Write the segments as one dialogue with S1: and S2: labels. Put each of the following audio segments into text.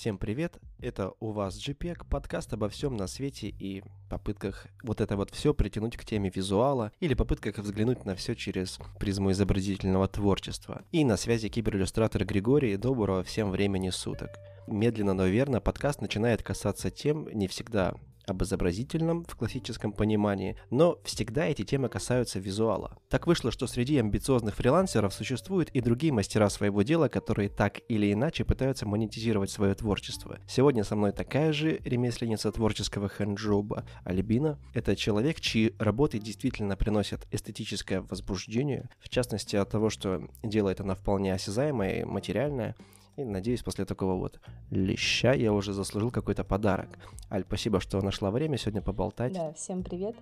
S1: Всем привет, это у вас JPEG, подкаст обо всем на свете и попытках вот это вот все притянуть к теме визуала или попытках взглянуть на все через призму изобразительного творчества. И на связи кибериллюстратор Григорий, доброго всем времени суток. Медленно, но верно подкаст начинает касаться тем не всегда об изобразительном в классическом понимании, но всегда эти темы касаются визуала. Так вышло, что среди амбициозных фрилансеров существуют и другие мастера своего дела, которые так или иначе пытаются монетизировать свое творчество. Сегодня со мной такая же ремесленница творческого хэнджоба Альбина. Это человек, чьи работы действительно приносят эстетическое возбуждение, в частности от того, что делает она вполне осязаемое и материальное, и надеюсь, после такого вот леща я уже заслужил какой-то подарок. Аль, спасибо, что нашла время сегодня поболтать.
S2: Да, всем привет.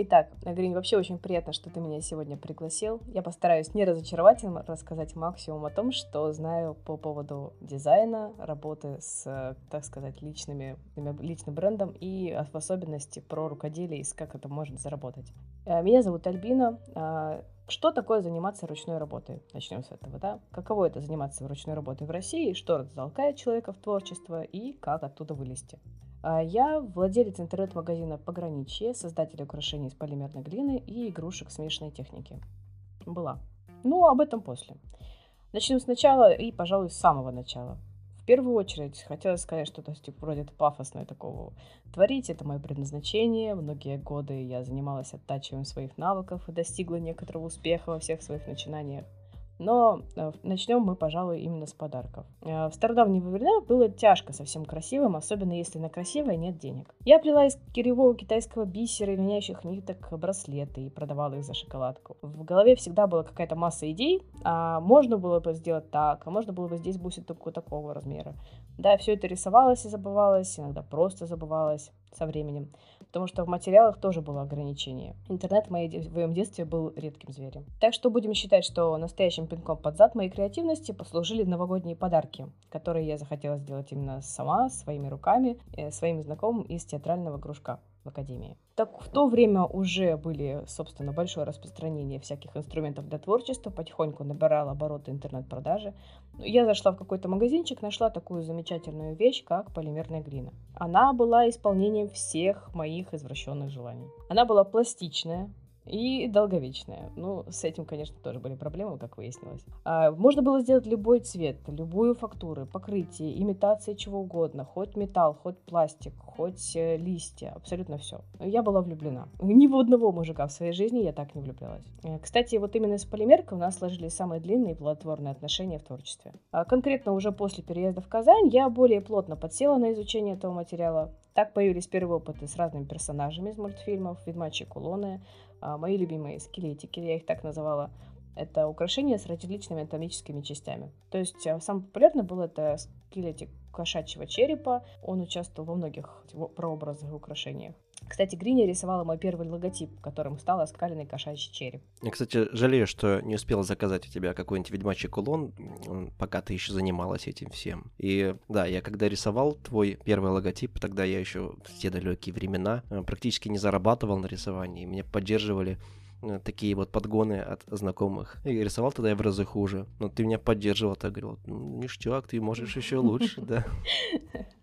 S2: Итак, Гринь, вообще очень приятно, что ты меня сегодня пригласил. Я постараюсь не разочаровать и рассказать максимум о том, что знаю по поводу дизайна, работы с, так сказать, личными, личным брендом и в особенности про рукоделие и как это можно заработать. Э, меня зовут Альбина. А, что такое заниматься ручной работой? Начнем с этого, да? Каково это заниматься ручной работой в России? Что толкает человека в творчество и как оттуда вылезти? А, я владелец интернет-магазина «Пограничье», создатель украшений из полимерной глины и игрушек смешанной техники. Была. Ну, об этом после. Начнем сначала и, пожалуй, с самого начала первую очередь хотелось сказать что-то типа вроде пафосное такого. Творить — это мое предназначение. Многие годы я занималась оттачиванием своих навыков и достигла некоторого успеха во всех своих начинаниях. Но э, начнем мы, пожалуй, именно с подарков. Э, в стародавние времена было тяжко совсем красивым, особенно если на красивое нет денег. Я плела из киревого китайского бисера и линяющих ниток браслеты и продавала их за шоколадку. В голове всегда была какая-то масса идей, а можно было бы сделать так, а можно было бы здесь бусин только такого размера. Да, все это рисовалось и забывалось, иногда просто забывалось со временем потому что в материалах тоже было ограничение. Интернет в, моем детстве был редким зверем. Так что будем считать, что настоящим пинком под зад моей креативности послужили новогодние подарки, которые я захотела сделать именно сама, своими руками, э, своим знакомым из театрального кружка Академии. Так в то время уже были, собственно, большое распространение всяких инструментов для творчества, потихоньку набирал обороты интернет-продажи. Я зашла в какой-то магазинчик, нашла такую замечательную вещь, как полимерная глина. Она была исполнением всех моих извращенных желаний. Она была пластичная, и долговечная. Ну, с этим, конечно, тоже были проблемы, как выяснилось. А, можно было сделать любой цвет, любую фактуру, покрытие, имитация чего угодно, хоть металл, хоть пластик, хоть э, листья, абсолютно все. Я была влюблена. Ни в одного мужика в своей жизни я так не влюблялась. Э, кстати, вот именно с полимеркой у нас сложились самые длинные и плодотворные отношения в творчестве. А конкретно уже после переезда в Казань я более плотно подсела на изучение этого материала. Так появились первые опыты с разными персонажами из мультфильмов, ведьмачьи кулоны, мои любимые скелетики, я их так называла, это украшения с различными анатомическими частями. То есть а, самое популярное было это скелетик кошачьего черепа. Он участвовал во многих прообразах и украшениях. Кстати, Гриня рисовала мой первый логотип, которым стал оскаленный кошачий череп.
S1: Я, кстати, жалею, что не успела заказать у тебя какой-нибудь ведьмачий кулон, пока ты еще занималась этим всем. И да, я когда рисовал твой первый логотип, тогда я еще в те далекие времена э, практически не зарабатывал на рисовании. Меня поддерживали э, такие вот подгоны от знакомых. И рисовал тогда я в разы хуже. Но ты меня поддерживал, ты говорил, ништяк, ты можешь еще лучше, да.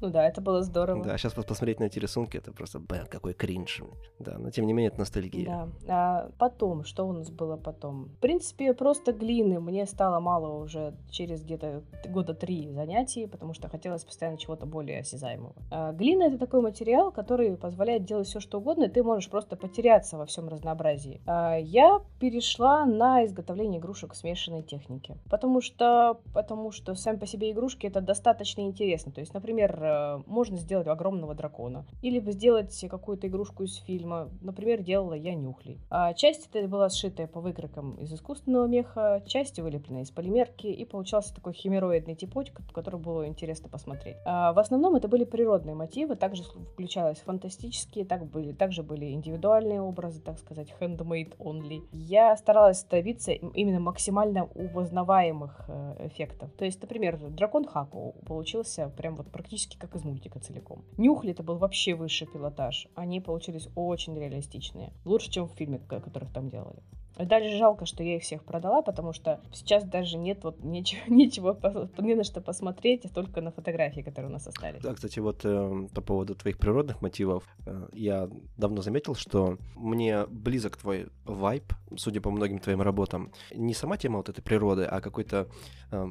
S2: Ну да, это было здорово.
S1: Да, сейчас посмотреть на эти рисунки, это просто, блин, какой кринж. Да, но тем не менее, это ностальгия.
S2: Да. А потом, что у нас было потом? В принципе, просто глины мне стало мало уже через где-то года три занятий, потому что хотелось постоянно чего-то более осязаемого. А глина — это такой материал, который позволяет делать все, что угодно, и ты можешь просто потеряться во всем разнообразии. А я перешла на изготовление игрушек смешанной техники, потому что, потому что сами по себе игрушки — это достаточно интересно. То есть, например, Например, э, можно сделать огромного дракона. Или сделать какую-то игрушку из фильма. Например, делала я нюхли. А часть это была сшитая по выкройкам из искусственного меха, часть вылеплена из полимерки, и получался такой химероидный типочек, который было интересно посмотреть. А в основном это были природные мотивы, также включалось фантастические, так были, также были индивидуальные образы, так сказать, handmade only. Я старалась добиться именно максимально узнаваемых э, эффектов. То есть, например, дракон Хаку получился прям вот практически практически как из мультика целиком. Нюхли это был вообще высший пилотаж. Они получились очень реалистичные. Лучше, чем в фильме, которых там делали. Даже жалко, что я их всех продала, потому что сейчас даже нет вот ничего, ничего не на что посмотреть, а только на фотографии, которые у нас остались.
S1: Да, кстати, вот э, по поводу твоих природных мотивов, э, я давно заметил, что мне близок твой вайб, судя по многим твоим работам. Не сама тема вот этой природы, а какой-то э,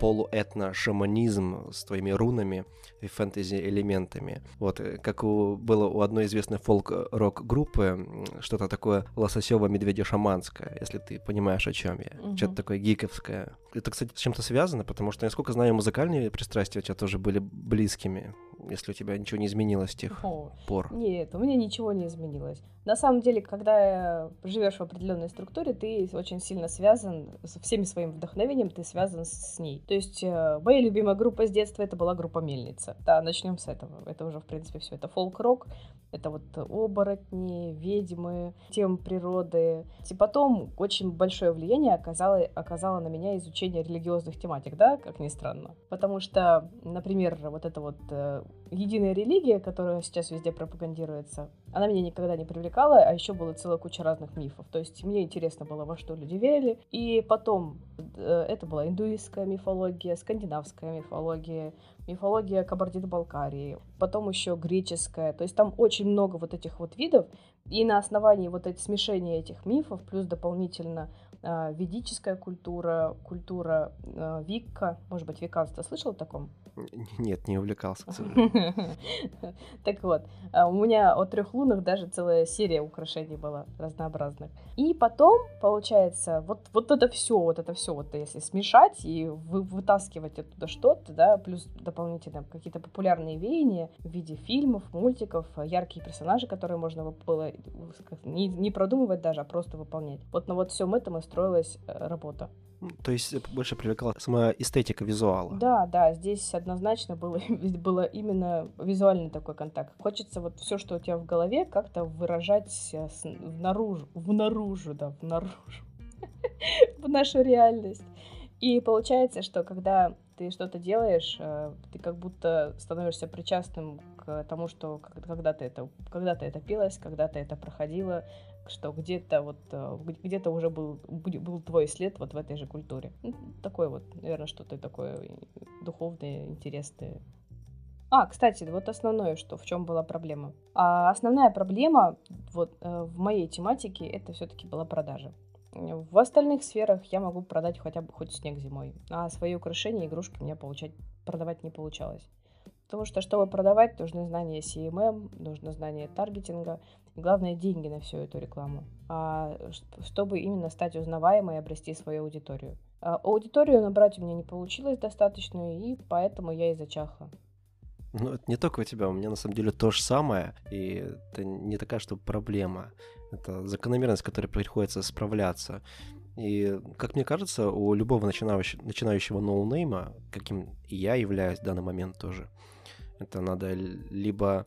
S1: полуэтно-шаманизм с твоими рунами и фэнтези-элементами. Вот, э, как у, было у одной известной фолк-рок-группы, что-то такое лососево-медведя-шаманское, если ты понимаешь, о чем я. Угу. Что-то такое гиковское. Это, кстати, с чем-то связано, потому что, насколько знаю, музыкальные пристрастия у тебя тоже были близкими если у тебя ничего не изменилось с тех О, пор?
S2: Нет, у меня ничего не изменилось. На самом деле, когда живешь в определенной структуре, ты очень сильно связан со всеми своим вдохновением, ты связан с ней. То есть э, моя любимая группа с детства это была группа Мельница. Да, начнем с этого. Это уже, в принципе, все. Это фолк-рок, это вот оборотни, ведьмы, тем природы. И потом очень большое влияние оказало, оказало на меня изучение религиозных тематик, да, как ни странно. Потому что, например, вот это вот э, единая религия, которая сейчас везде пропагандируется, она меня никогда не привлекала, а еще была целая куча разных мифов. То есть мне интересно было, во что люди верили. И потом э, это была индуистская мифология, скандинавская мифология, мифология Кабардино-Балкарии, потом еще греческая. То есть там очень много вот этих вот видов. И на основании вот этих смешения этих мифов, плюс дополнительно э, ведическая культура, культура э, Викка, может быть, веканство слышал о таком?
S1: Нет, не увлекался.
S2: Так вот, а, у меня от трех лунах даже целая серия украшений была разнообразных. И потом, получается, вот, вот это все, вот это все, вот если смешать и вы, вытаскивать оттуда что-то, да, плюс дополнительно какие-то популярные веяния в виде фильмов, мультиков, яркие персонажи, которые можно было не, не продумывать даже, а просто выполнять. Вот на вот всем этом и строилась э, работа.
S1: То есть больше привлекала сама эстетика визуала.
S2: Да, да, здесь однозначно было, было именно визуальный такой контакт. Хочется вот все, что у тебя в голове, как-то выражать в наружу, в наружу, да, в наружу, в нашу реальность. И получается, что когда ты что-то делаешь, э, ты как будто становишься причастным к тому, что когда-то это, когда-то это пилось, когда-то это проходило, что где-то вот э, где-то уже был, был твой след вот в этой же культуре. Ну, такое вот, наверное, что-то такое духовное, интересное. А, кстати, вот основное, что в чем была проблема. А основная проблема вот э, в моей тематике это все-таки была продажа. В остальных сферах я могу продать хотя бы хоть снег зимой, а свои украшения, игрушки у меня получать, продавать не получалось. Потому что, чтобы продавать, нужны знания CMM, нужно знание таргетинга, и главное, деньги на всю эту рекламу, а, чтобы именно стать узнаваемой и обрести свою аудиторию. А аудиторию набрать у меня не получилось достаточно, и поэтому я и зачахла.
S1: Ну, это не только у тебя, у меня на самом деле то же самое, и это не такая, что проблема. Это закономерность, с которой приходится справляться. И, как мне кажется, у любого начинающего, начинающего ноунейма, каким я являюсь в данный момент тоже, это надо либо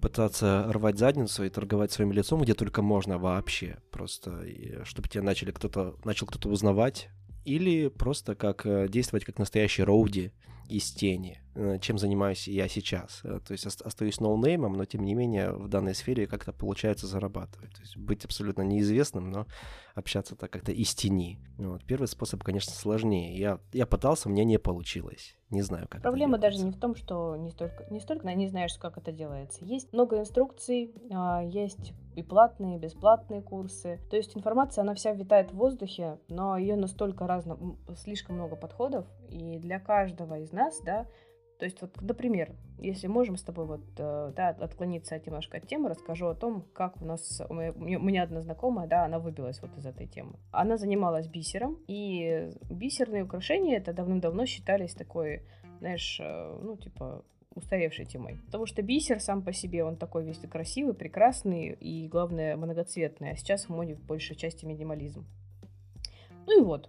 S1: пытаться рвать задницу и торговать своим лицом, где только можно вообще, просто чтобы тебя начали кто-то начал кто-то узнавать, или просто как э, действовать как настоящий роуди из тени, э, чем занимаюсь я сейчас. Э, то есть остаюсь ноунеймом, но тем не менее в данной сфере как-то получается зарабатывать. То есть быть абсолютно неизвестным, но общаться так как-то из тени. Вот. Первый способ, конечно, сложнее. Я, я пытался, мне не получилось. Не знаю, как
S2: Проблема даже не в том, что не столько, не столько не знаешь, как это делается. Есть много инструкций, а, есть и платные, и бесплатные курсы. То есть информация, она вся витает в воздухе, но ее настолько разно, слишком много подходов, и для каждого из нас, да, то есть, вот, например, если можем с тобой вот, э, да, отклониться немножко от темы, расскажу о том, как у нас, у меня, у меня одна знакомая, да, она выбилась вот из этой темы. Она занималась бисером, и бисерные украшения это давным-давно считались такой, знаешь, э, ну, типа, устаревшей темой. Потому что бисер сам по себе, он такой весь красивый, прекрасный и, главное, многоцветный. А сейчас в моде в большей части минимализм. Ну и вот.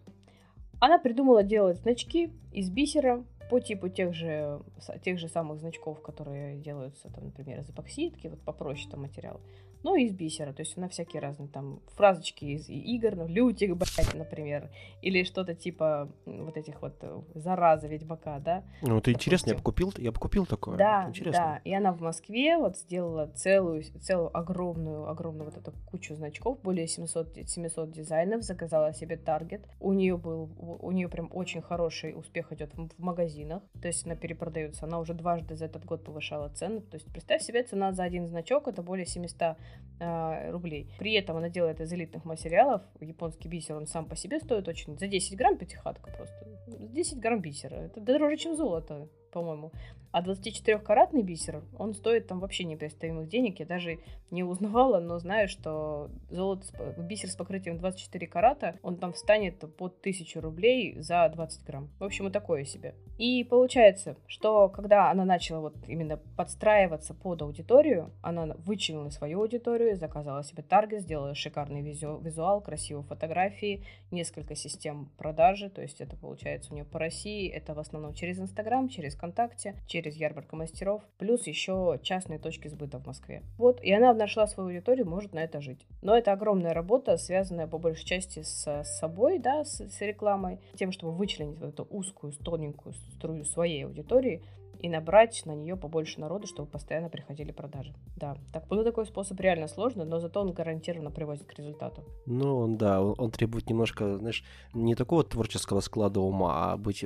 S2: Она придумала делать значки из бисера, по типу тех же, тех же самых значков, которые делаются, там, например, из эпоксидки, вот попроще там материал. Но из бисера. То есть она всякие разные там фразочки из игр, ну, лютик, блядь, например, или что-то типа вот этих вот э, заразы ведьмака, да.
S1: Ну, это интересно, я бы купил, я бы купил такое.
S2: Да,
S1: интересно.
S2: да. И она в Москве вот сделала целую, целую огромную, огромную вот эту кучу значков, более 700, 700 дизайнов, заказала себе таргет. У нее был, у нее прям очень хороший успех идет в, в магазинах, то есть она перепродается. Она уже дважды за этот год повышала цены. То есть представь себе, цена за один значок это более 700 э, а, рублей. При этом она делает из элитных материалов. Японский бисер, он сам по себе стоит очень... За 10 грамм пятихатка просто. 10 грамм бисера. Это дороже, чем золото по-моему. А 24-каратный бисер, он стоит там вообще непредставимых денег. Я даже не узнавала, но знаю, что золото, бисер с покрытием 24 карата, он там встанет под 1000 рублей за 20 грамм. В общем, и такое себе. И получается, что когда она начала вот именно подстраиваться под аудиторию, она вычленила свою аудиторию, заказала себе таргет, сделала шикарный визу визуал, красивые фотографии, несколько систем продажи, то есть это получается у нее по России, это в основном через Инстаграм, через ВКонтакте, через ярмарку мастеров, плюс еще частные точки сбыта в Москве. Вот, и она нашла свою аудиторию, может на это жить. Но это огромная работа, связанная по большей части с собой, да, с, с рекламой, тем, чтобы вычленить вот эту узкую, тоненькую струю своей аудитории, и набрать на нее побольше народу, чтобы постоянно приходили продажи. Да, так ну такой способ реально сложный, но зато он гарантированно приводит к результату.
S1: Ну, он, да, он, он требует немножко, знаешь, не такого творческого склада ума, а быть,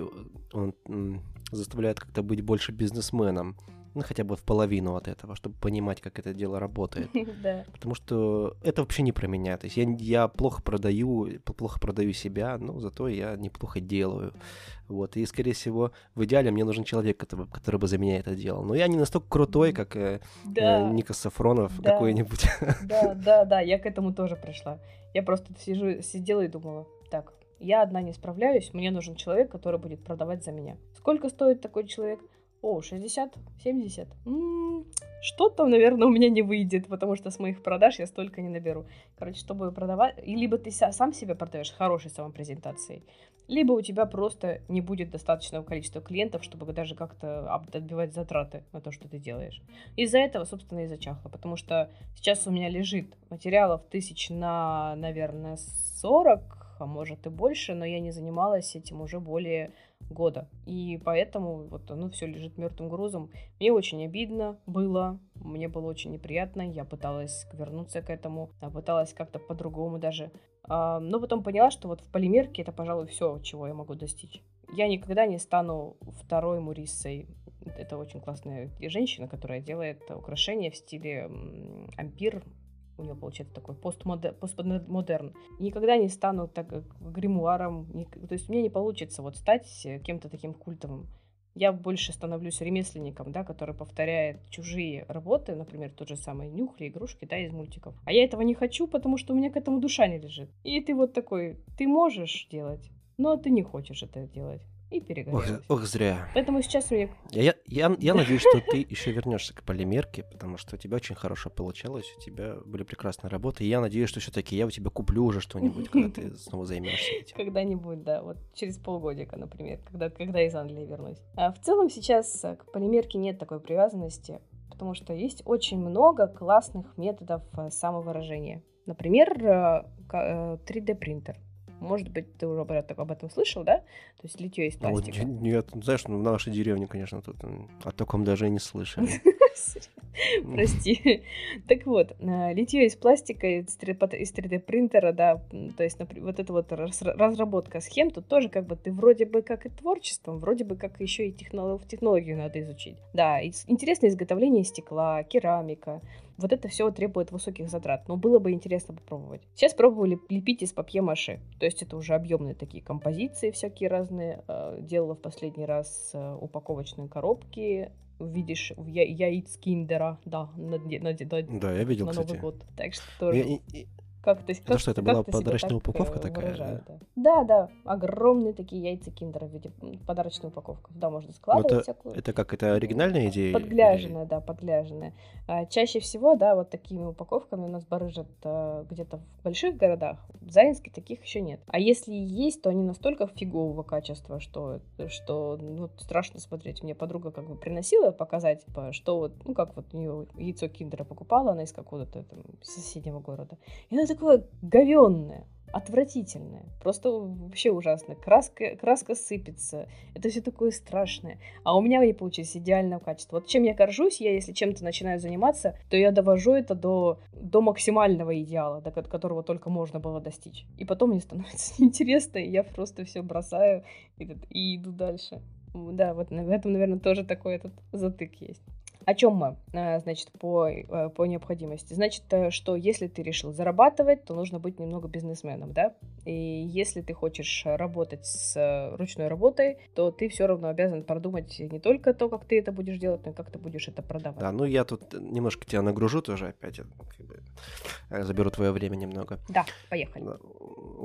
S1: он заставляет как-то быть больше бизнесменом. Ну, хотя бы в половину от этого, чтобы понимать, как это дело работает.
S2: Да.
S1: Потому что это вообще не про меня. То есть я, я плохо продаю, плохо продаю себя, но зато я неплохо делаю. Вот. И, скорее всего, в идеале мне нужен человек, который, который бы за меня это делал. Но я не настолько крутой, как э, да. э, Ника Сафронов да. какой-нибудь.
S2: Да, да, да, я к этому тоже пришла. Я просто сижу, сидела и думала, так, я одна не справляюсь, мне нужен человек, который будет продавать за меня. Сколько стоит такой человек? О, 60, 70. М-м, что там, наверное, у меня не выйдет, потому что с моих продаж я столько не наберу. Короче, чтобы продавать, и либо ты сам себе продаешь хорошей самопрезентацией, либо у тебя просто не будет достаточного количества клиентов, чтобы даже как-то отбивать затраты на то, что ты делаешь. Из-за этого, собственно, и зачахло, потому что сейчас у меня лежит материалов тысяч на, наверное, 40, а может и больше, но я не занималась этим уже более года. И поэтому вот оно все лежит мертвым грузом. Мне очень обидно было, мне было очень неприятно, я пыталась вернуться к этому, я пыталась как-то по-другому даже. А, но потом поняла, что вот в полимерке это, пожалуй, все, чего я могу достичь. Я никогда не стану второй Муриссой. Это очень классная женщина, которая делает украшения в стиле ампир, у нее получается такой постмодерн. Никогда не стану так гримуаром, то есть мне не получится вот стать кем-то таким культовым. Я больше становлюсь ремесленником, да, который повторяет чужие работы, например, тот же самый нюхли, игрушки, да, из мультиков. А я этого не хочу, потому что у меня к этому душа не лежит. И ты вот такой, ты можешь делать, но ты не хочешь это делать и перегорелась.
S1: Ох, ох, зря.
S2: Поэтому сейчас мне...
S1: Я, я, я надеюсь, что ты еще вернешься к полимерке, потому что у тебя очень хорошо получалось, у тебя были прекрасные работы, и я надеюсь, что все-таки я у тебя куплю уже что-нибудь, когда ты снова займешься этим.
S2: Когда-нибудь, да, вот через полгодика, например, когда, когда из Англии вернусь. А в целом сейчас к полимерке нет такой привязанности, потому что есть очень много классных методов э, самовыражения. Например, 3D э, принтер. Может быть, ты уже об этом, слышал, да? То есть литье из пластика.
S1: А вот, нет, знаешь, ну, в нашей деревне, конечно, тут о таком даже и не слышали.
S2: Прости. Так вот, э, литье из пластика, из 3D принтера, да, то есть вот эта вот разработка схем, тут тоже как бы ты вроде бы как и творчеством, вроде бы как еще и технологию надо изучить. Да, интересное изготовление стекла, керамика, вот это все требует высоких затрат, но было бы интересно попробовать. Сейчас пробовали лепить из папье-маше, то есть это уже объемные такие композиции всякие разные. Э, делала в последний раз э, упаковочные коробки, видишь в я- яиц киндера, да, на, на, на,
S1: да, я видел,
S2: на
S1: кстати.
S2: Новый год. Так что тоже... Я, как то
S1: это что, это была подарочная упаковка такая?
S2: Да? да, да, огромные такие яйца киндера в виде подарочной упаковки. Да, можно складывать
S1: это,
S2: всякую.
S1: Это как, это оригинальная идея?
S2: Подгляженная, или... да, подгляженная. А, чаще всего, да, вот такими упаковками у нас барыжат а, где-то в больших городах, Заински таких еще нет. А если есть, то они настолько фигового качества, что, что ну, страшно смотреть. Мне подруга как бы приносила показать, типа, что вот, ну как вот у нее яйцо киндера покупала, она из какого-то там соседнего города. И она такое говенное отвратительное. Просто вообще ужасно. Краска, краска сыпется. Это все такое страшное. А у меня они получились идеального качества. Вот чем я горжусь, я если чем-то начинаю заниматься, то я довожу это до, до максимального идеала, до которого только можно было достичь. И потом мне становится неинтересно, и я просто все бросаю и, и иду дальше. Да, вот в этом, наверное, тоже такой этот затык есть. О чем мы, э, значит, по, э, по необходимости? Значит, э, что если ты решил зарабатывать, то нужно быть немного бизнесменом, да? И если ты хочешь работать с ручной работой, то ты все равно обязан продумать не только то, как ты это будешь делать, но и как ты будешь это продавать.
S1: Да, ну я тут немножко тебя нагружу тоже опять, как бы, заберу твое время немного.
S2: Да, поехали.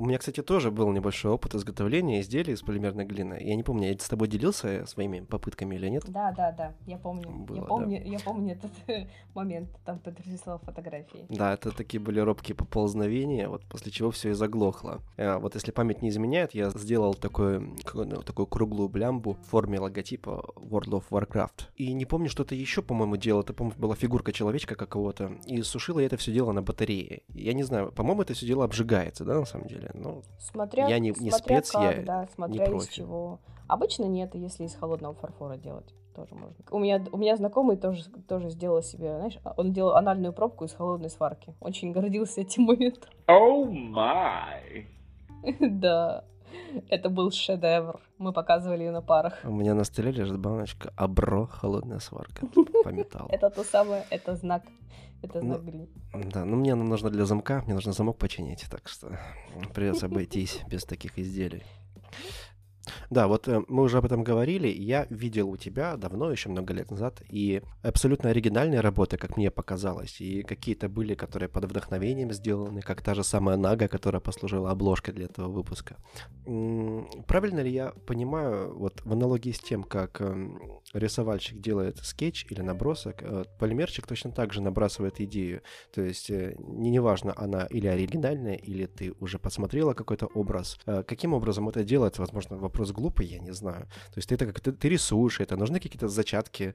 S1: У меня, кстати, тоже был небольшой опыт изготовления изделий из полимерной глины. Я не помню, я с тобой делился своими попытками или нет?
S2: Да, да, да, я помню. Было, я помню, помню, я помню этот момент, там ты прислал фотографии.
S1: Да, это такие были робкие поползновения, вот после чего все и заглохло. А, вот если память не изменяет, я сделал такой, ну, такую круглую блямбу в форме логотипа World of Warcraft. И не помню, что-то еще, по-моему, делал. Это, по-моему, была фигурка человечка какого-то. И сушила я это все дело на батарее. Я не знаю, по-моему, это все дело обжигается, да, на самом деле? Ну,
S2: смотря,
S1: я не, не смотря спец, как, я да, смотря не из чего.
S2: Обычно нет, если из холодного фарфора делать тоже можно. У меня, у меня знакомый тоже, тоже сделал себе, знаешь, он делал анальную пробку из холодной сварки. Очень гордился этим моментом.
S3: О oh май!
S2: Да, это был шедевр. Мы показывали ее на парах.
S1: У меня на столе лежит баночка Абро холодная сварка по металлу.
S2: Это то самое, это знак. Это знак грин.
S1: Да, ну мне нужно для замка, мне нужно замок починить, так что придется обойтись без таких изделий. Да, вот э, мы уже об этом говорили. Я видел у тебя давно, еще много лет назад, и абсолютно оригинальные работы, как мне показалось, и какие-то были, которые под вдохновением сделаны, как та же самая Нага, которая послужила обложкой для этого выпуска. Правильно ли я понимаю, вот в аналогии с тем, как эм, рисовальщик делает скетч или набросок, э, полимерчик точно так же набрасывает идею. То есть э, не неважно, она или оригинальная, или ты уже посмотрела какой-то образ. Каким образом это делается, возможно, вопрос глупый, я не знаю. То есть ты это как ты, ты рисуешь это, нужны какие-то зачатки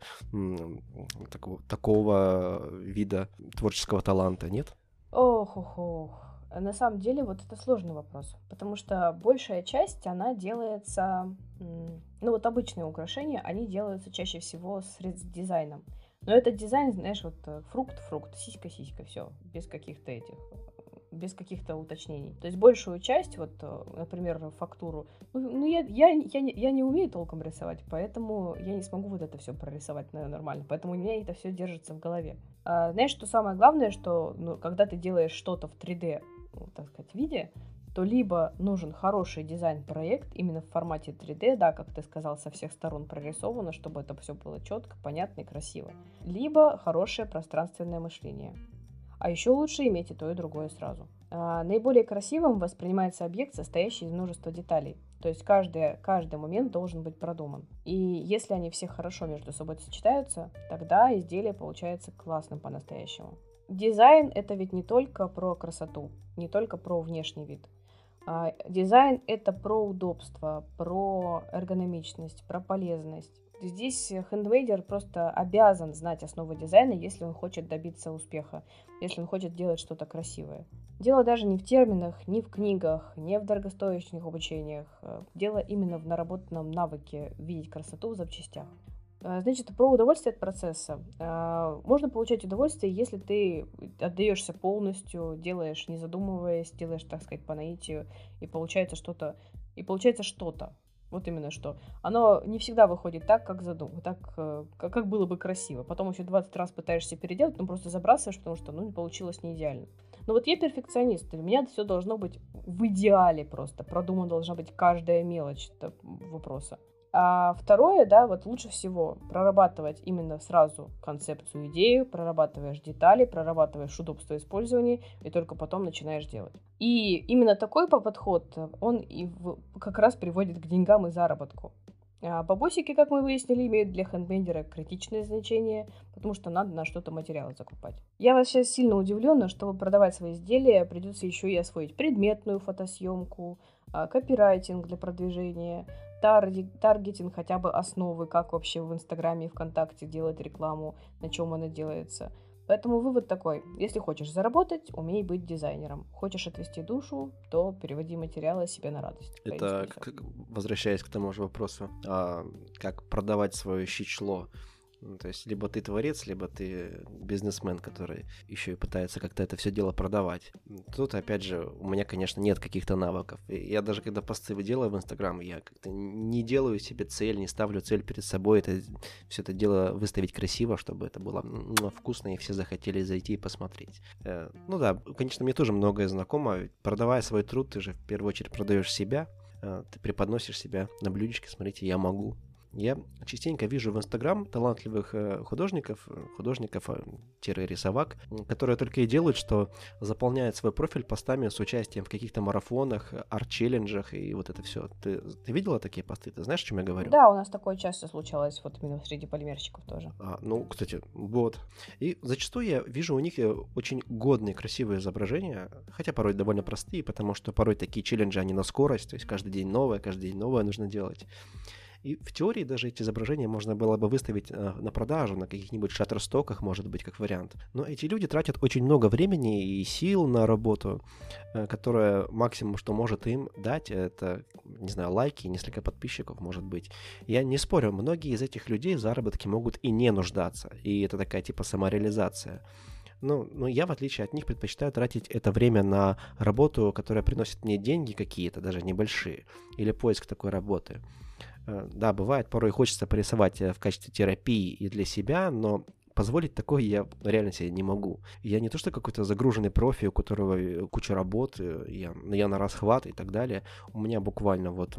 S1: такого, такого вида творческого таланта, нет?
S2: Ох, ох, ох. На самом деле вот это сложный вопрос, потому что большая часть, она делается, ну вот обычные украшения, они делаются чаще всего с дизайном. Но этот дизайн, знаешь, вот э, фрукт, фрукт, сиська, сиська, все, без каких-то этих без каких-то уточнений. То есть большую часть, вот, э, например, фактуру, ну, ну я, я, я, не, я не умею толком рисовать, поэтому я не смогу вот это все прорисовать нормально. Поэтому у меня это все держится в голове. А, знаешь, что самое главное, что ну, когда ты делаешь что-то в 3D, ну, так сказать, виде, то либо нужен хороший дизайн-проект именно в формате 3D, да, как ты сказал, со всех сторон прорисовано, чтобы это все было четко, понятно и красиво, либо хорошее пространственное мышление. А еще лучше иметь и то, и другое сразу. А, наиболее красивым воспринимается объект, состоящий из множества деталей. То есть каждый, каждый момент должен быть продуман. И если они все хорошо между собой сочетаются, тогда изделие получается классным по-настоящему. Дизайн это ведь не только про красоту, не только про внешний вид. А дизайн это про удобство, про эргономичность, про полезность, Здесь хендмейдер просто обязан знать основы дизайна, если он хочет добиться успеха, если он хочет делать что-то красивое. Дело даже не в терминах, не в книгах, не в дорогостоящих обучениях. Дело именно в наработанном навыке видеть красоту в запчастях. А, значит, про удовольствие от процесса. А, можно получать удовольствие, если ты отдаешься полностью, делаешь не задумываясь, делаешь, так сказать, по наитию, и получается что-то, и получается что-то. Вот именно что. Оно не всегда выходит так, как задумал, так, э, как, как было бы красиво. Потом еще 20 раз пытаешься переделать, но просто забрасываешь, потому что, ну, не получилось не идеально. Но вот я перфекционист, для меня все должно быть в идеале просто. Продумана должна быть каждая мелочь вопроса. А второе, да, вот лучше всего прорабатывать именно сразу концепцию, идею, прорабатываешь детали, прорабатываешь удобство использования, и только потом начинаешь делать. И именно такой подход, он и в, как раз приводит к деньгам и заработку. А бабосики, как мы выяснили, имеют для хендмейдера критичное значение, потому что надо на что-то материалы закупать. Я вас сейчас сильно удивлена, чтобы продавать свои изделия, придется еще и освоить предметную фотосъемку, копирайтинг для продвижения, таргетинг хотя бы основы, как вообще в Инстаграме и ВКонтакте делать рекламу, на чем она делается – Поэтому вывод такой. Если хочешь заработать, умей быть дизайнером. Хочешь отвести душу, то переводи материалы себе на радость.
S1: Это, возвращаясь к тому же вопросу, а, как продавать свое щичло ну, то есть либо ты творец, либо ты бизнесмен, который еще и пытается как-то это все дело продавать. Тут, опять же, у меня, конечно, нет каких-то навыков. И я даже когда посты делаю в Инстаграм, я как-то не делаю себе цель, не ставлю цель перед собой. Это все это дело выставить красиво, чтобы это было вкусно, и все захотели зайти и посмотреть. Э, ну да, конечно, мне тоже многое знакомо. Продавая свой труд, ты же в первую очередь продаешь себя, э, ты преподносишь себя на блюдечке, смотрите, я могу, я частенько вижу в Инстаграм талантливых э, художников, э, художников-рисовак, э, которые только и делают, что заполняют свой профиль постами с участием в каких-то марафонах, арт-челленджах и вот это все. Ты, ты видела такие посты? Ты знаешь, о чем я говорю?
S2: Да, у нас такое часто случалось, вот именно среди полимерщиков тоже.
S1: А, ну, кстати, вот. И зачастую я вижу у них очень годные, красивые изображения, хотя порой довольно простые, потому что порой такие челленджи, они на скорость, то есть каждый день новое, каждый день новое нужно делать. И в теории даже эти изображения можно было бы выставить э, на продажу, на каких-нибудь шаттерстоках, может быть, как вариант. Но эти люди тратят очень много времени и сил на работу, э, которая максимум, что может им дать, это, не знаю, лайки, несколько подписчиков, может быть. Я не спорю, многие из этих людей в заработке могут и не нуждаться. И это такая типа самореализация. Ну, но я, в отличие от них, предпочитаю тратить это время на работу, которая приносит мне деньги какие-то, даже небольшие, или поиск такой работы. Э, да, бывает, порой хочется порисовать э, в качестве терапии и для себя, но позволить такое я реально себе не могу. Я не то, что какой-то загруженный профи, у которого э, куча работ, я, я на расхват и так далее. У меня буквально вот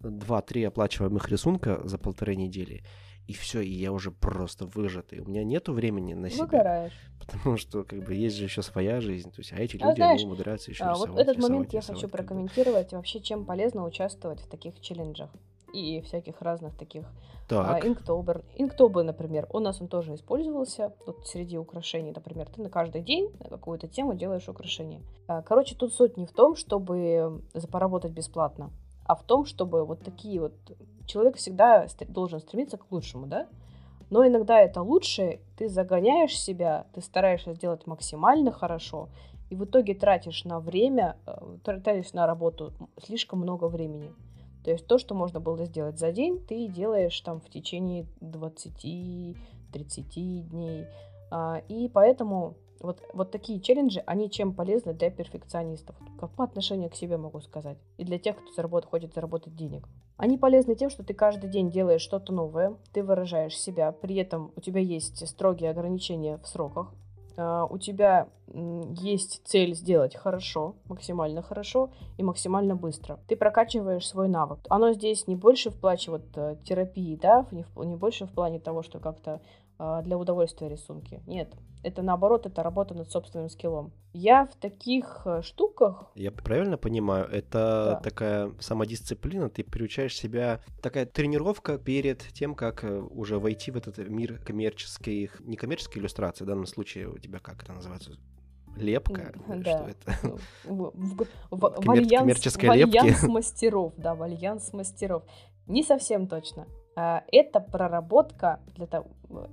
S1: 2-3 оплачиваемых рисунка за полторы недели. И все, и я уже просто выжатый. У меня нету времени на себя.
S2: Выгораешь.
S1: Потому что, как бы, есть же еще своя жизнь. То есть, а эти а люди,
S2: знаешь,
S1: они умудряются еще
S2: а,
S1: рисовать,
S2: Вот этот
S1: рисовать,
S2: момент
S1: рисовать,
S2: я хочу
S1: как бы.
S2: прокомментировать. Вообще, чем полезно участвовать в таких челленджах и всяких разных таких
S1: так.
S2: а, инктобер. Инктобер, например, у нас он тоже использовался. Тут среди украшений, например, ты на каждый день на какую-то тему делаешь украшение. А, короче, тут суть не в том, чтобы поработать бесплатно, а в том, чтобы вот такие вот... Человек всегда должен стремиться к лучшему, да? Но иногда это лучше, ты загоняешь себя, ты стараешься сделать максимально хорошо, и в итоге тратишь на время, э, тратишь на работу слишком много времени. То есть то, что можно было сделать за день, ты делаешь там в течение 20-30 дней. А, и поэтому вот, вот такие челленджи, они чем полезны для перфекционистов? Как по отношению к себе могу сказать. И для тех, кто заработ, хочет заработать денег. Они полезны тем, что ты каждый день делаешь что-то новое, ты выражаешь себя, при этом у тебя есть строгие ограничения в сроках, у тебя есть цель сделать хорошо, максимально хорошо и максимально быстро. Ты прокачиваешь свой навык. Оно здесь не больше в плане вот э, терапии, да, не, в, не больше в плане того, что как-то а, для удовольствия рисунки. Нет, это наоборот, это работа над собственным скиллом. Я в таких э, штуках...
S1: Я правильно понимаю, это да. такая самодисциплина, ты приучаешь себя, такая тренировка перед тем, как э, уже войти в этот мир коммерческих, не коммерческой иллюстрации, в данном случае у тебя как это называется? Лепка?
S2: Да.
S1: Что это?
S2: В, в, в, Коммер... вальянс, вальянс мастеров, да, вальянс мастеров. Не совсем точно. А, это проработка для того,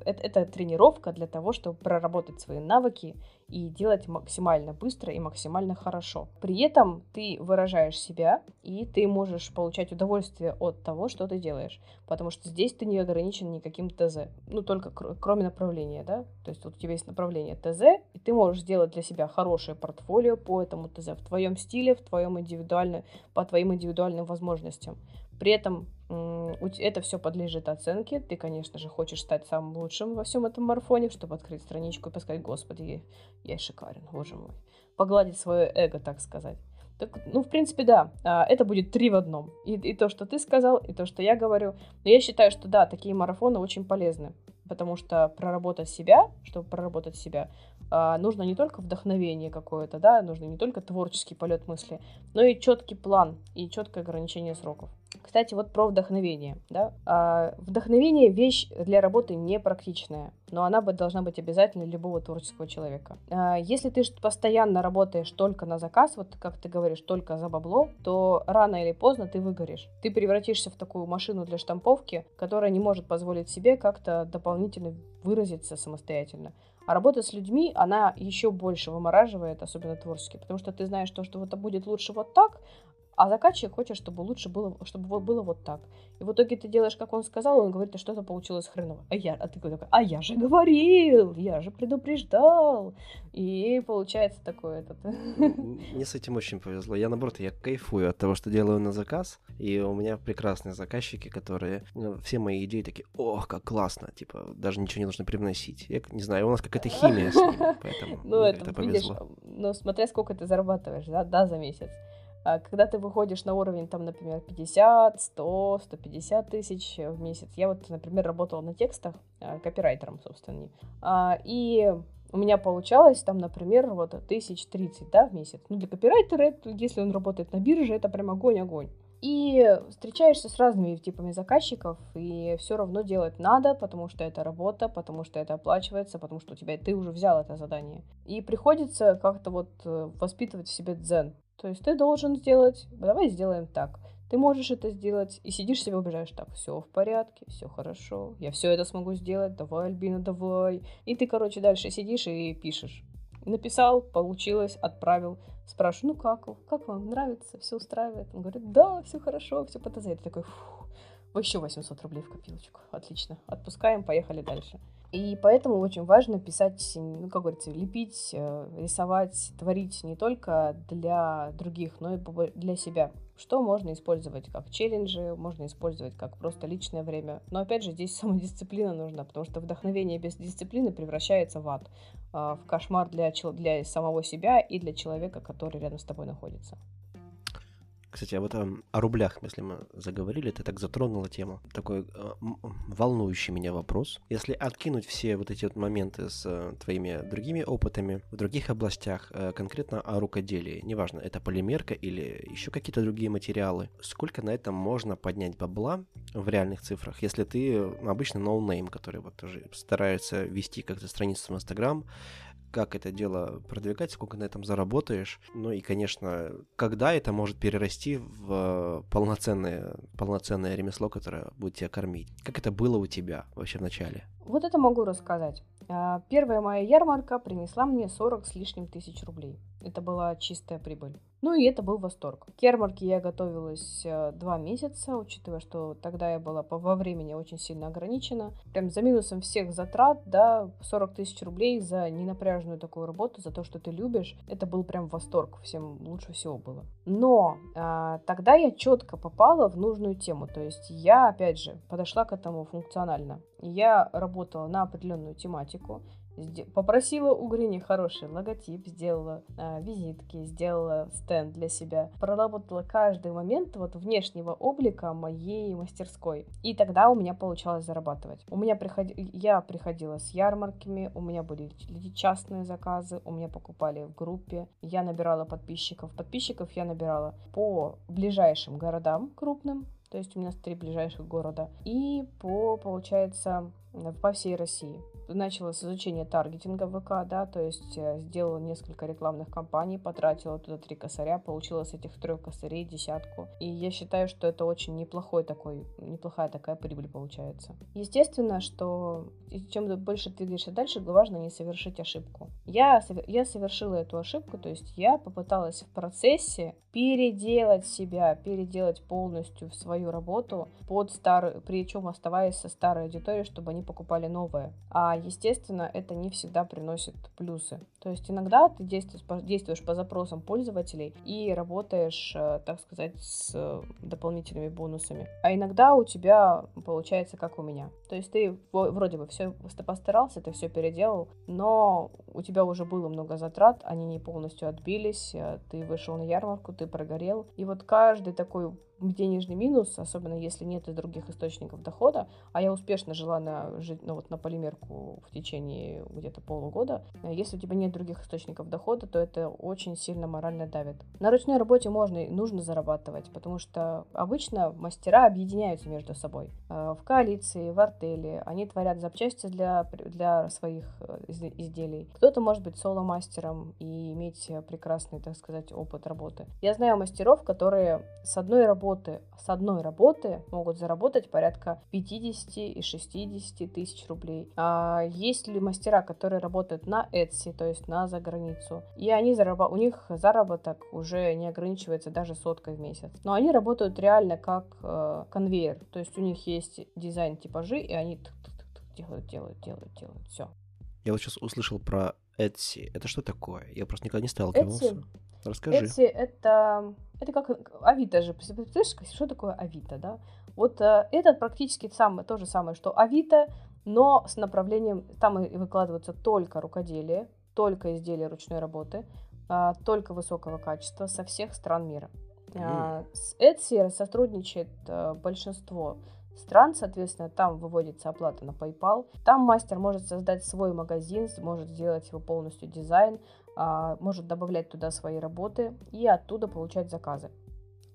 S2: это, это тренировка для того, чтобы проработать свои навыки и делать максимально быстро и максимально хорошо. При этом ты выражаешь себя, и ты можешь получать удовольствие от того, что ты делаешь. Потому что здесь ты не ограничен никаким ТЗ. Ну, только кр- кроме направления, да? То есть вот у тебя есть направление ТЗ, и ты можешь сделать для себя хорошее портфолио по этому ТЗ в твоем стиле, в твоем индивидуальном, по твоим индивидуальным возможностям. При этом это все подлежит оценке. Ты, конечно же, хочешь стать самым лучшим во всем этом марафоне, чтобы открыть страничку и сказать, господи, я шикарен, боже мой. Погладить свое эго, так сказать. Так, ну, в принципе, да, а, это будет три в одном. И, и то, что ты сказал, и то, что я говорю. Но я считаю, что да, такие марафоны очень полезны. Потому что проработать себя, чтобы проработать себя, а, нужно не только вдохновение какое-то, да, нужно не только творческий полет мысли, но и четкий план и четкое ограничение сроков. Кстати, вот про вдохновение. Да? А, вдохновение вещь для работы непрактичная, но она должна быть обязательной любого творческого человека. А, если ты постоянно работаешь только на заказ, вот как ты говоришь, только за бабло, то рано или поздно ты выгоришь. Ты превратишься в такую машину для штамповки, которая не может позволить себе как-то дополнительно выразиться самостоятельно. А работа с людьми, она еще больше вымораживает, особенно творчески, потому что ты знаешь то, что вот это будет лучше вот так, а заказчик хочет, чтобы лучше было, чтобы было вот так. И в итоге ты делаешь, как он сказал, он говорит, что это получилось хреново. А я, а ты такой, а я же говорил, я же предупреждал. И получается такое этот.
S1: Мне с этим очень повезло. Я, наоборот, я кайфую от того, что делаю на заказ. И у меня прекрасные заказчики, которые ну, все мои идеи такие, ох, как классно. Типа, даже ничего не нужно привносить. Я не знаю, у нас какая-то химия с ними, поэтому
S2: ну, это, повезло. ну, смотря сколько ты зарабатываешь, да, да, за месяц. А когда ты выходишь на уровень, там, например, 50, 100, 150 тысяч в месяц, я вот, например, работала на текстах, а, копирайтером, собственно, а, и у меня получалось там, например, вот тысяч тридцать, да, в месяц. Ну, для копирайтера, если он работает на бирже, это прям огонь-огонь. И встречаешься с разными типами заказчиков, и все равно делать надо, потому что это работа, потому что это оплачивается, потому что у тебя ты уже взял это задание. И приходится как-то вот э, воспитывать в себе дзен. То есть ты должен сделать, давай сделаем так. Ты можешь это сделать и сидишь себе убежаешь, так, все в порядке, все хорошо, я все это смогу сделать, давай, Альбина, давай. И ты, короче, дальше сидишь и пишешь. Написал, получилось, отправил. Спрашиваю, ну как, как вам нравится, все устраивает? Он говорит, да, все хорошо, все по ТЗ. Я такой, фух, еще 800 рублей в копилочку. Отлично, отпускаем, поехали дальше. И поэтому очень важно писать, ну, как говорится, лепить, э, рисовать, творить не только для других, но и для себя. Что можно использовать как челленджи, можно использовать как просто личное время. Но опять же, здесь самодисциплина нужна, потому что вдохновение без дисциплины превращается в ад, а, в кошмар для, для самого себя и для человека, который рядом с тобой находится.
S1: Кстати, а вот о, рублях, если мы заговорили, ты так затронула тему. Такой э, волнующий меня вопрос. Если откинуть все вот эти вот моменты с э, твоими другими опытами в других областях, э, конкретно о рукоделии, неважно, это полимерка или еще какие-то другие материалы, сколько на этом можно поднять бабла в реальных цифрах, если ты обычный ноунейм, который вот тоже старается вести как-то страницу в Инстаграм, как это дело продвигать, сколько на этом заработаешь. Ну и, конечно, когда это может перерасти в полноценное, полноценное ремесло, которое будет тебя кормить. Как это было у тебя вообще в начале?
S2: Вот это могу рассказать. А, первая моя ярмарка принесла мне 40 с лишним тысяч рублей. Это была чистая прибыль. Ну и это был восторг. К ярмарке я готовилась э, два месяца, учитывая, что тогда я была во времени очень сильно ограничена. Прям за минусом всех затрат, да, 40 тысяч рублей за ненапряженную такую работу, за то, что ты любишь, это был прям восторг, всем лучше всего было. Но а, тогда я четко попала в нужную тему, то есть я, опять же, подошла к этому функционально. Я работала на определенную тематику, Попросила у Грини хороший логотип, сделала э, визитки, сделала стенд для себя. Проработала каждый момент вот внешнего облика моей мастерской. И тогда у меня получалось зарабатывать. У меня приход... Я приходила с ярмарками, у меня были частные заказы, у меня покупали в группе. Я набирала подписчиков. Подписчиков я набирала по ближайшим городам крупным, то есть у меня три ближайших города, и по, получается, по всей России начала с изучения таргетинга ВК, да, то есть э, сделала несколько рекламных кампаний, потратила туда три косаря, получила с этих трех косарей десятку. И я считаю, что это очень неплохой такой, неплохая такая прибыль получается. Естественно, что чем больше ты двигаешься дальше, важно не совершить ошибку. Я, я совершила эту ошибку, то есть я попыталась в процессе переделать себя, переделать полностью свою работу под старую, причем оставаясь со старой аудиторией, чтобы они покупали новое. А естественно, это не всегда приносит плюсы. То есть иногда ты действуешь по, запросам пользователей и работаешь, э, так сказать, с дополнительными бонусами. А иногда у тебя получается, как у меня. То есть ты вроде бы все постарался, ты все переделал, но у тебя уже было много затрат, они не полностью отбились, э, ты вышел на ярмарку, ты прогорел. И вот каждый такой денежный минус, особенно если нет других источников дохода, а я успешно жила на, ну, вот на полимерку в течение где-то полугода, если у тебя нет других источников дохода, то это очень сильно морально давит. На ручной работе можно и нужно зарабатывать, потому что обычно мастера объединяются между собой. Э, в коалиции, в артели, они творят запчасти для, для своих э, изделий. Кто-то может быть соло-мастером и иметь прекрасный, так сказать, опыт работы. Я знаю мастеров, которые с одной работы, с одной работы могут заработать порядка 50 и 60 тысяч рублей. А есть ли мастера, которые работают на Etsy, то есть на заграницу, и они зараб... у них заработок уже не ограничивается даже соткой в месяц. Но они работают реально как э, конвейер, то есть у них есть дизайн типажи, и они делают, делают, делают, делают, все.
S1: Я вот сейчас услышал про Etsy. Это что такое? Я просто никогда не сталкивался.
S2: Etsy?
S1: Расскажи.
S2: Etsy это, это как Авито же. Представляешь, что такое Авито, да? Вот э, это практически самое, то же самое, что Авито, но с направлением, там и выкладываются только рукоделие, только изделия ручной работы, э, только высокого качества со всех стран мира. Mm. С Etsy сотрудничает э, большинство стран, соответственно, там выводится оплата на PayPal. Там мастер может создать свой магазин, может сделать его полностью дизайн, а, может добавлять туда свои работы и оттуда получать заказы.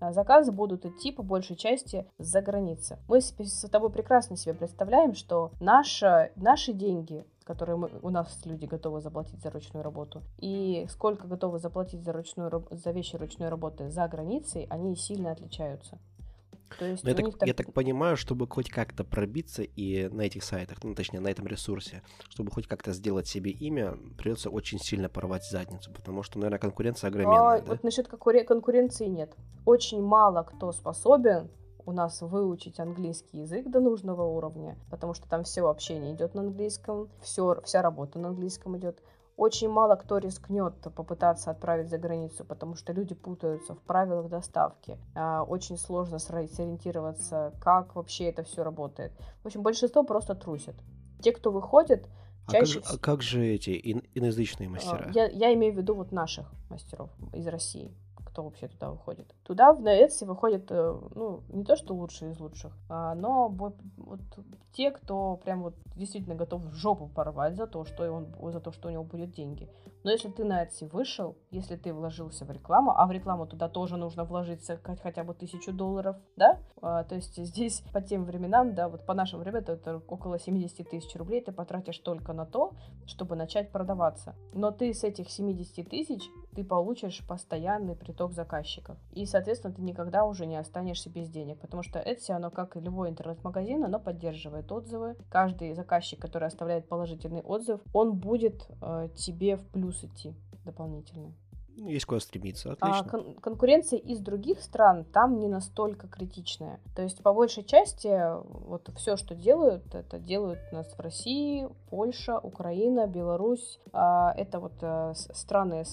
S2: А, заказы будут идти по большей части за границы. Мы с тобой прекрасно себе представляем, что наши, наши деньги, которые мы, у нас люди готовы заплатить за ручную работу, и сколько готовы заплатить за, ручную, за вещи ручной работы за границей, они сильно отличаются.
S1: То есть я, так, так... я так понимаю, чтобы хоть как-то пробиться и на этих сайтах, ну, точнее, на этом ресурсе, чтобы хоть как-то сделать себе имя, придется очень сильно порвать задницу, потому что, наверное, конкуренция огроменная. А,
S2: да? Вот насчет конкуренции нет. Очень мало кто способен у нас выучить английский язык до нужного уровня, потому что там все общение идет на английском, все, вся работа на английском идет. Очень мало кто рискнет попытаться отправить за границу, потому что люди путаются в правилах доставки. А, очень сложно сориентироваться, как вообще это все работает. В общем, большинство просто трусит. Те, кто выходит,
S1: а чаще... как, а как же эти ин- иноязычные а, мастера?
S2: Я, я имею в виду вот наших мастеров из России кто вообще туда выходит. Туда в Etsy выходят, э, ну, не то что лучшие из лучших, а, но вот те, кто прям вот действительно готов жопу порвать за то, что он, за то, что у него будет деньги. Но если ты на Etsy вышел, если ты вложился в рекламу, а в рекламу туда тоже нужно вложиться хотя бы тысячу долларов, да? А, то есть здесь по тем временам, да, вот по нашим временам это около 70 тысяч рублей ты потратишь только на то, чтобы начать продаваться. Но ты с этих 70 тысяч ты получишь постоянный приток заказчиков. И, соответственно, ты никогда уже не останешься без денег, потому что Etsy, оно как и любой интернет-магазин, оно поддерживает отзывы. Каждый заказчик, который оставляет положительный отзыв, он будет э, тебе в плюс идти дополнительно.
S1: Ну, есть куда стремиться,
S2: а отлично. А кон- конкуренция из других стран там не настолько критичная. То есть, по большей части, вот все, что делают, это делают у нас в России, Польша, Украина, Беларусь. А, это вот а, страны,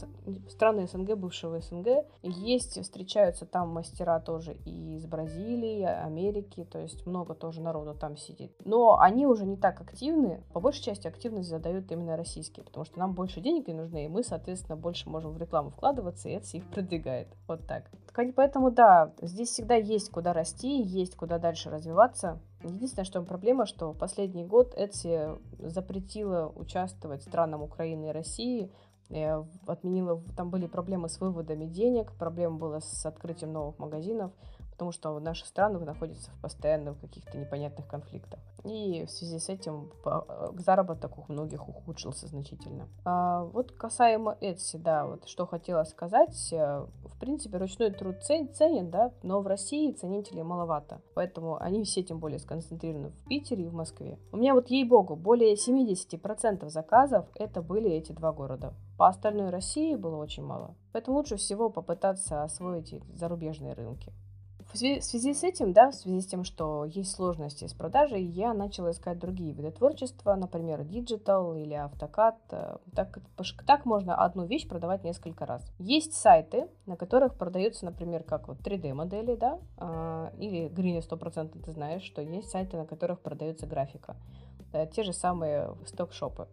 S2: страны СНГ, бывшего СНГ. Есть, встречаются там мастера тоже и из Бразилии, Америки, то есть много тоже народу там сидит. Но они уже не так активны. По большей части активность задают именно российские, потому что нам больше денег не нужны, и мы, соответственно, больше можем в рекламу вкладываться, и это их продвигает. Вот так. Поэтому да, здесь всегда есть куда расти, есть куда дальше развиваться. Единственное, что проблема, что в последний год Etsy запретила участвовать странам Украины и России э, отменила, там были проблемы с выводами денег, проблема была с открытием новых магазинов потому что наши страны находятся в постоянных каких-то непонятных конфликтах. И в связи с этим э, заработок у многих ухудшился значительно. А вот касаемо Etsy, да, вот что хотела сказать. Э, в принципе, ручной труд ценен, да, но в России ценителей маловато. Поэтому они все тем более сконцентрированы в Питере и в Москве. У меня вот, ей-богу, более 70% заказов это были эти два города. По остальной России было очень мало. Поэтому лучше всего попытаться освоить зарубежные рынки в связи, с этим, да, в связи с тем, что есть сложности с продажей, я начала искать другие виды творчества, например, digital или AutoCAD. Э, так, так можно одну вещь продавать несколько раз. Есть сайты, на которых продаются, например, как вот 3D-модели, да, э, или Green 100% ты знаешь, что есть сайты, на которых продается графика. Э, те же самые сток-шопы.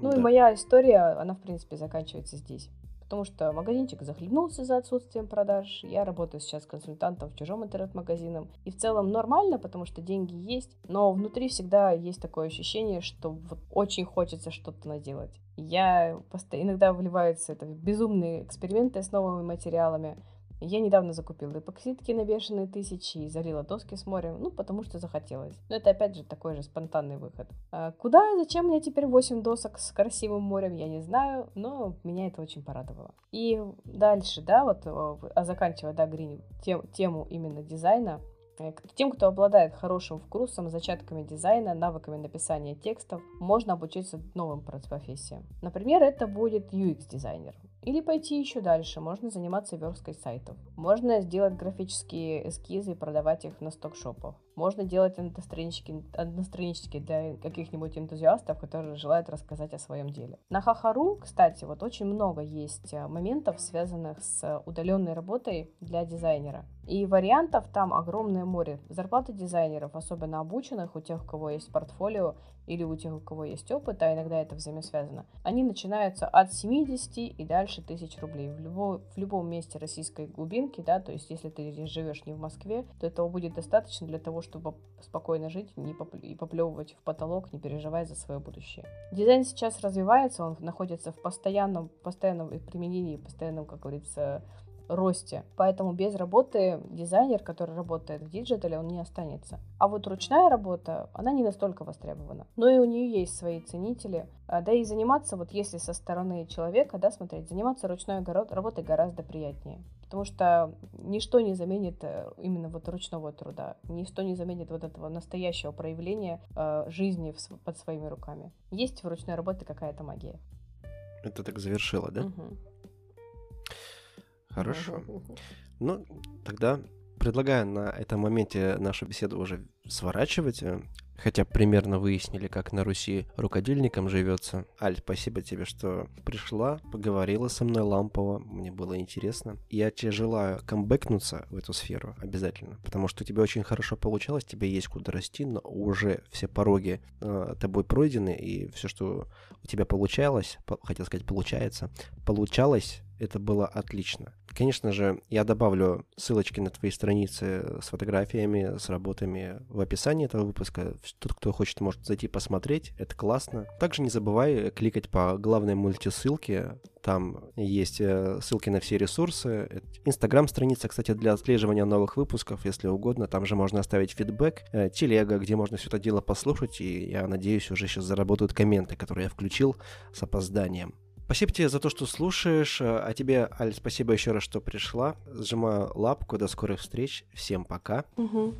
S2: Ну да. и моя история, она, в принципе, заканчивается здесь потому что магазинчик захлебнулся за отсутствием продаж. Я работаю сейчас консультантом в чужом интернет-магазине. И в целом нормально, потому что деньги есть, но внутри всегда есть такое ощущение, что вот очень хочется что-то наделать. Я постоянно иногда вливаются это в безумные эксперименты с новыми материалами, я недавно закупила эпоксидки на бешеные тысячи и залила доски с морем, ну, потому что захотелось. Но это, опять же, такой же спонтанный выход. А куда и зачем мне теперь 8 досок с красивым морем, я не знаю, но меня это очень порадовало. И дальше, да, вот, а заканчивая, да, Грин, тем, тему именно дизайна, э, тем, кто обладает хорошим вкусом, зачатками дизайна, навыками написания текстов, можно обучиться новым профессиям. Например, это будет UX-дизайнер. Или пойти еще дальше, можно заниматься версткой сайтов. Можно сделать графические эскизы и продавать их на сток-шопах. Можно делать одностранички, одностранички для каких-нибудь энтузиастов, которые желают рассказать о своем деле. На Хахару, кстати, вот очень много есть э, моментов, связанных с удаленной работой для дизайнера. И вариантов там огромное море. Зарплаты дизайнеров, особенно обученных, у тех, у кого есть портфолио, или у тех, у кого есть опыт, а иногда это взаимосвязано, они начинаются от 70 и дальше тысяч рублей. В, любо, в любом месте российской глубинки, да, то есть если ты живешь не в Москве, то этого будет достаточно для того, чтобы спокойно жить не поп- и поплевывать в потолок, не переживая за свое будущее. Дизайн сейчас развивается, он находится в постоянном, постоянном применении, постоянном, как говорится, росте. Поэтому без работы дизайнер, который работает в диджитале, он не останется. А вот ручная работа, она не настолько востребована. Но и у нее есть свои ценители. А, да и заниматься, вот если со стороны человека, да, смотреть, заниматься ручной работой гораздо приятнее. Потому что ничто не заменит э, именно вот ручного труда, ничто не заменит вот этого настоящего проявления э, жизни в, под своими руками. Есть в ручной работе какая-то магия.
S1: Это так завершило, да? Угу. Хорошо. Ну, тогда предлагаю на этом моменте нашу беседу уже сворачивать. Э, хотя примерно выяснили, как на Руси рукодельникам живется. Аль, спасибо тебе, что пришла, поговорила со мной лампово, мне было интересно. Я тебе желаю камбэкнуться в эту сферу обязательно, потому что у тебя очень хорошо получалось, тебе есть куда расти, но уже все пороги э, тобой пройдены, и все, что у тебя получалось, по, хотел сказать, получается, получалось, это было отлично. Конечно же, я добавлю ссылочки на твои страницы с фотографиями, с работами в описании этого выпуска. Тот, кто хочет, может зайти посмотреть. Это классно. Также не забывай кликать по главной мультисылке. Там есть э, ссылки на все ресурсы. Инстаграм-страница, кстати, для отслеживания новых выпусков, если угодно. Там же можно оставить фидбэк. Э, телега, где можно все это дело послушать. И я надеюсь, уже сейчас заработают комменты, которые я включил с опозданием. Спасибо тебе за то, что слушаешь. А тебе, Аль, спасибо еще раз, что пришла. Сжимаю лапку. До скорых встреч. Всем пока.
S2: Угу.